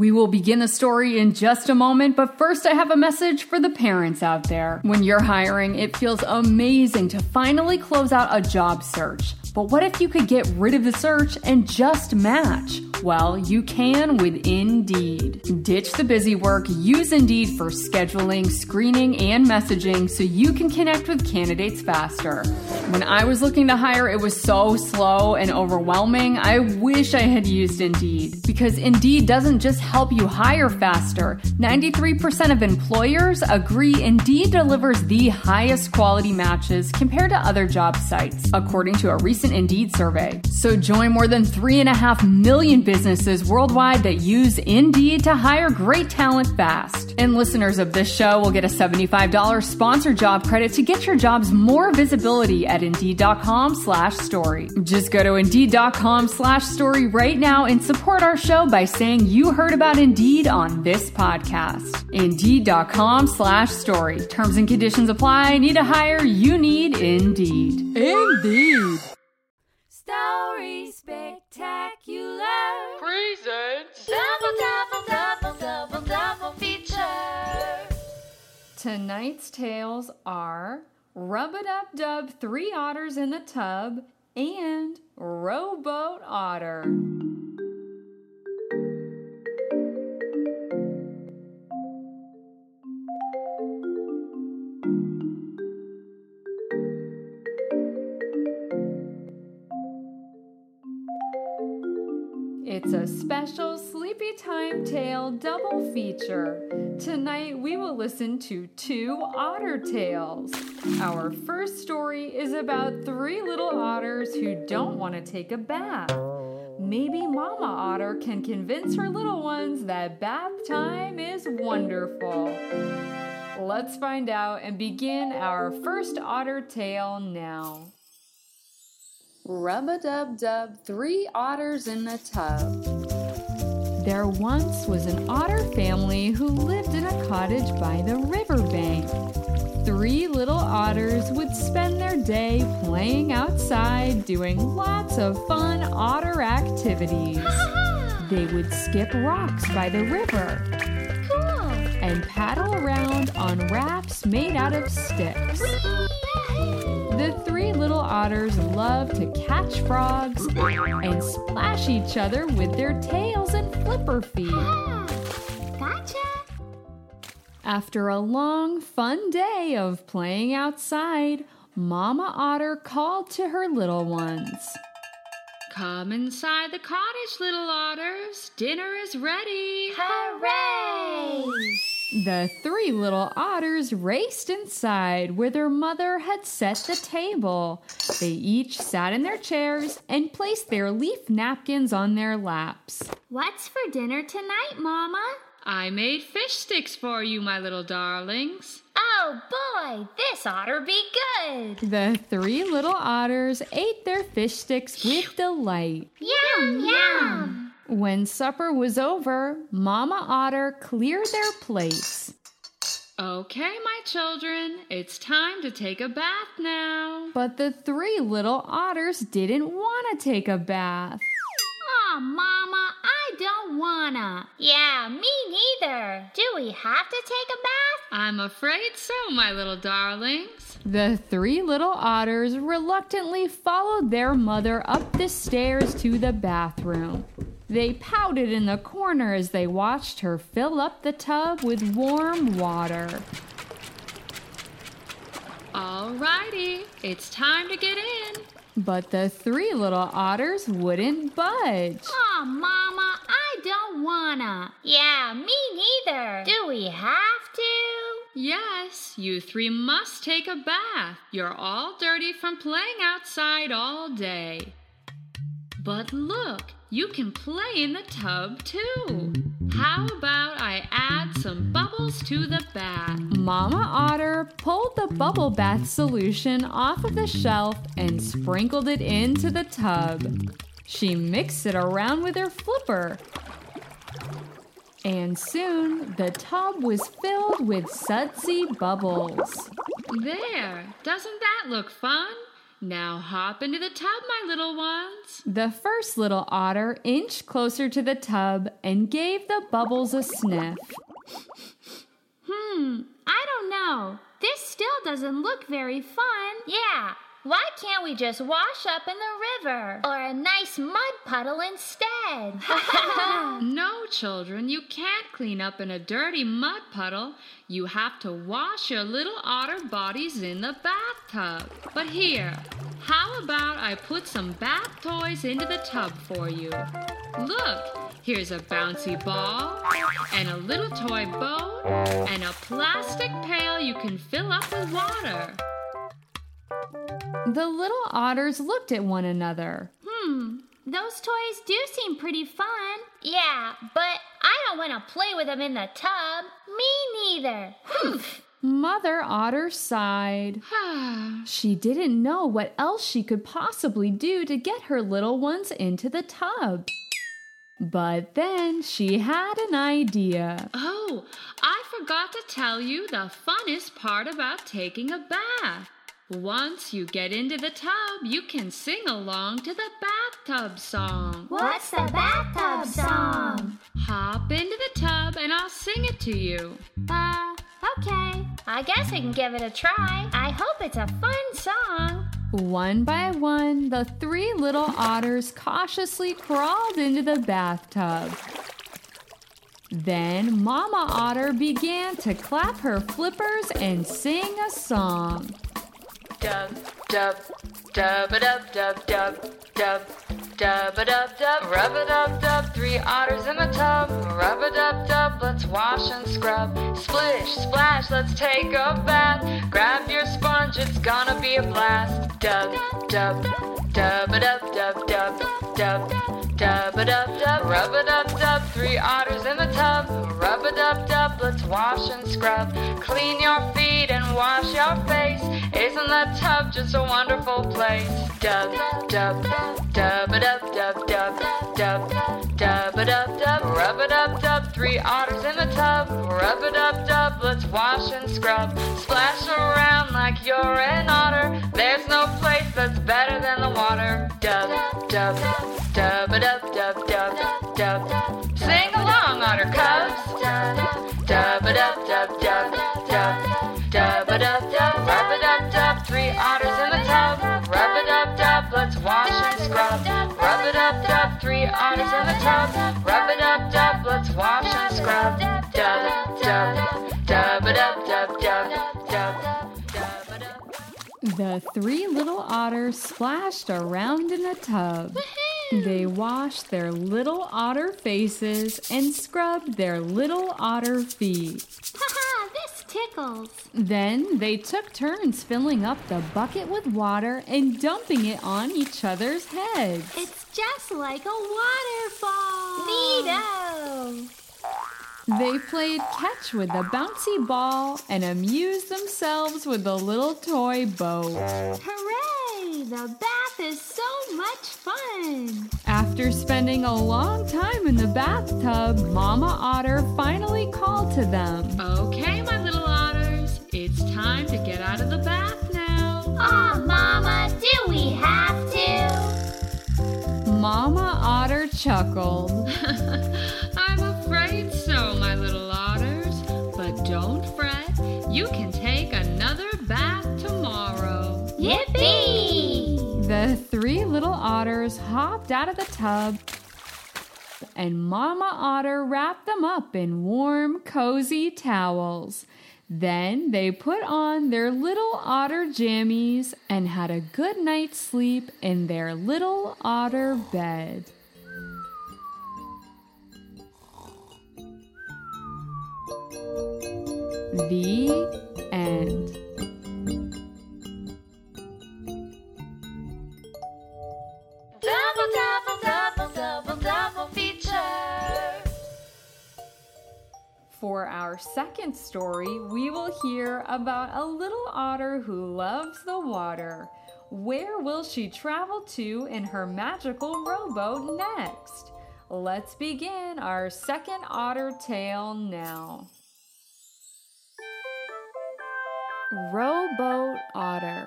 We will begin the story in just a moment, but first I have a message for the parents out there. When you're hiring, it feels amazing to finally close out a job search. But what if you could get rid of the search and just match? Well, you can with Indeed. Ditch the busy work, use Indeed for scheduling, screening, and messaging so you can connect with candidates faster. When I was looking to hire, it was so slow and overwhelming. I wish I had used Indeed because Indeed doesn't just help you hire faster. 93% of employers agree Indeed delivers the highest quality matches compared to other job sites, according to a recent Indeed survey. So join more than 3.5 million businesses worldwide that use Indeed to hire great talent fast. And listeners of this show will get a $75 sponsor job credit to get your jobs more visibility at Indeed.com slash story. Just go to Indeed.com slash story right now and support our show by saying you heard about Indeed on this podcast. Indeed.com slash story. Terms and conditions apply. Need to hire? You need Indeed. Indeed. Story spectacular. Presents. Double, double, double, double, double feature. Tonight's tales are Rub a Dub Dub, Three Otters in the Tub, and Rowboat Otter. It's a special Sleepy Time Tale double feature. Tonight we will listen to two otter tales. Our first story is about three little otters who don't want to take a bath. Maybe Mama Otter can convince her little ones that bath time is wonderful. Let's find out and begin our first otter tale now. Rub a dub dub, three otters in the tub. There once was an otter family who lived in a cottage by the riverbank. Three little otters would spend their day playing outside, doing lots of fun otter activities. They would skip rocks by the river Cool. and paddle around on rafts made out of sticks. The three little otters love to catch frogs and splash each other with their tails and flipper feet. Gotcha. After a long, fun day of playing outside, Mama Otter called to her little ones. Come inside the cottage, little otters. Dinner is ready. Hooray! The three little otters raced inside where their mother had set the table. They each sat in their chairs and placed their leaf napkins on their laps. What's for dinner tonight, Mama? I made fish sticks for you, my little darlings. Oh boy, this oughter be good. The three little otters ate their fish sticks with delight. Yum, yum. When supper was over, Mama Otter cleared their plates. Okay, my children, it's time to take a bath now. But the three little otters didn't want to take a bath. Aw, Mama, I don't wanna. Yeah, me neither. Do we have to take a bath? I'm afraid so, my little darlings. The three little otters reluctantly followed their mother up the stairs to the bathroom. They pouted in the corner as they watched her fill up the tub with warm water. Alrighty, it's time to get in. But the three little otters wouldn't budge. Aw, Mama, I don't wanna. Yeah, me neither. Do we have to? Yes, you three must take a bath. You're all dirty from playing outside all day. But look, you can play in the tub too. How about I add some bubbles to the bath? Mama Otter pulled the bubble bath solution off of the shelf and sprinkled it into the tub. She mixed it around with her flipper. And soon the tub was filled with sudsy bubbles. There, doesn't that look fun? Now hop into the tub, my little ones. The first little otter inched closer to the tub and gave the bubbles a sniff. Hmm, I don't know. This still doesn't look very fun. Yeah, why can't we just wash up in the river? Or a nice mud puddle instead? no, children, you can't clean up in a dirty mud puddle. You have to wash your little otter bodies in the bathtub. But here, how about I put some bath toys into the tub for you? Look, here's a bouncy ball, and a little toy boat, and a plastic pail you can fill up with water. The little otters looked at one another. Hmm, those toys do seem pretty fun. Yeah, but I don't want to play with them in the tub. Me neither. Humph. Mother Otter sighed. she didn't know what else she could possibly do to get her little ones into the tub. But then she had an idea. Oh, I forgot to tell you the funnest part about taking a bath. Once you get into the tub, you can sing along to the bathtub song. What's the bathtub song? Hop into the tub and I'll sing it to you. Uh, okay. I guess I can give it a try. I hope it's a fun song. One by one, the three little otters cautiously crawled into the bathtub. Then Mama Otter began to clap her flippers and sing a song dub, dub, dub a dub, dub, dub, dub, dub a dub, dub, rub a dub, dub, three otters in a tub, rub a dub, dub, let's wash and scrub, splish, splash, let's take a bath, grab your sponge, it's gonna be a blast, dub, dub, dub a dub, dub, dub, dub, dub a dub, dub, rub a dub, dub, three otters in the tub, wash and scrub, clean your feet and wash your face, isn't that tub, just a wonderful place. Dub, dub, dub, dub, dub, dub, dub, dub, dub, dub, rub a dub, dub. Three otters in the tub, rub a dub, dub. Let's wash and scrub, splash around like you're an otter. There's no place that's better than the water. Dub, dub, dub, three otters in the tub. Rub it up, dub, let's wash and scrub. Dub, dub, dub, it up, dub, dub, dub. The three little otters splashed around in the tub. They washed their little otter faces and scrubbed their little otter feet. Tickles. Then they took turns filling up the bucket with water and dumping it on each other's heads. It's just like a waterfall. Neato! They played catch with the bouncy ball and amused themselves with the little toy boat. Hooray! The bath is so much fun. After spending a long time in the bathtub, Mama Otter finally called to them. Okay, my little otters, it's time to get out of the bath now. Aw, chuckled. I'm afraid so, my little otters. But don't fret, you can take another bath tomorrow. Yippee! The three little otters hopped out of the tub, and Mama Otter wrapped them up in warm, cozy towels. Then they put on their little otter jammies and had a good night's sleep in their little otter bed. The end. Double, double, double, double, double feature. For our second story, we will hear about a little otter who loves the water. Where will she travel to in her magical rowboat next? Let's begin our second otter tale now. Rowboat Otter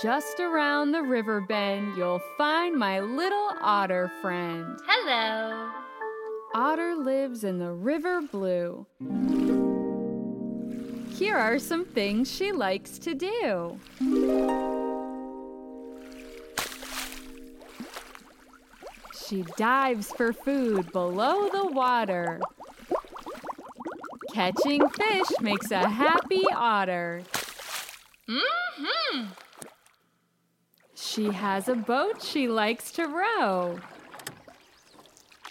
Just around the river bend, you'll find my little otter friend. Hello. Otter lives in the river blue. Here are some things she likes to do. She dives for food below the water. Catching fish makes a happy otter. Mm-hmm. She has a boat she likes to row.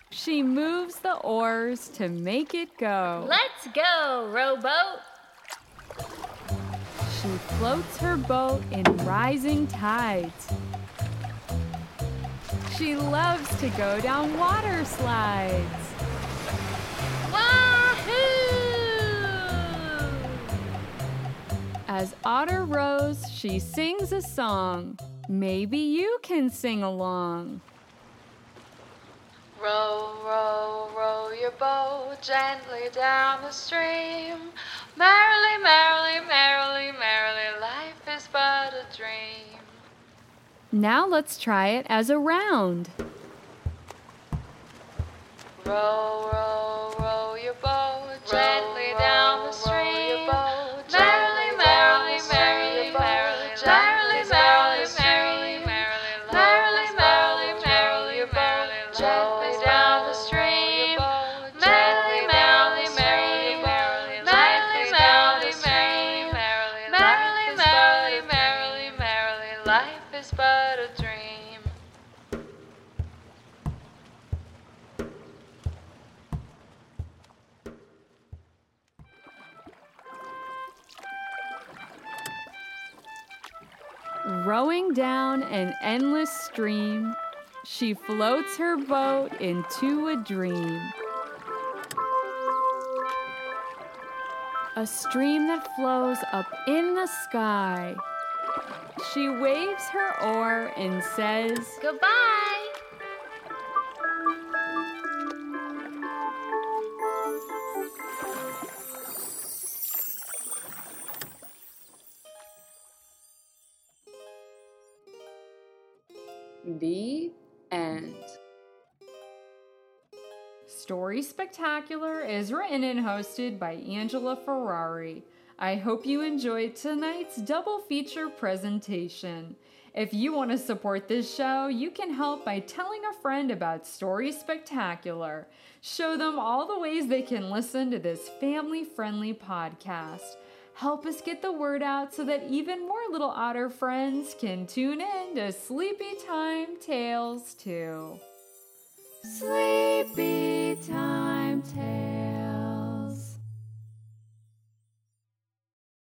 She moves the oars to make it go. Let's go, rowboat. She floats her boat in rising tides. She loves to go down water slides. As Otter rows, she sings a song. Maybe you can sing along. Row, row, row your boat gently down the stream. Merrily, merrily, merrily, merrily, life is but a dream. Now let's try it as a round. Row, row, Rowing down an endless stream she floats her boat into a dream. A stream that flows up in the sky. She waves her oar and says, Goodbye. The end. Story Spectacular is written and hosted by Angela Ferrari. I hope you enjoyed tonight's double feature presentation. If you want to support this show, you can help by telling a friend about Story Spectacular. Show them all the ways they can listen to this family friendly podcast. Help us get the word out so that even more little otter friends can tune in to Sleepy Time Tales too. Sleepy Time Tales.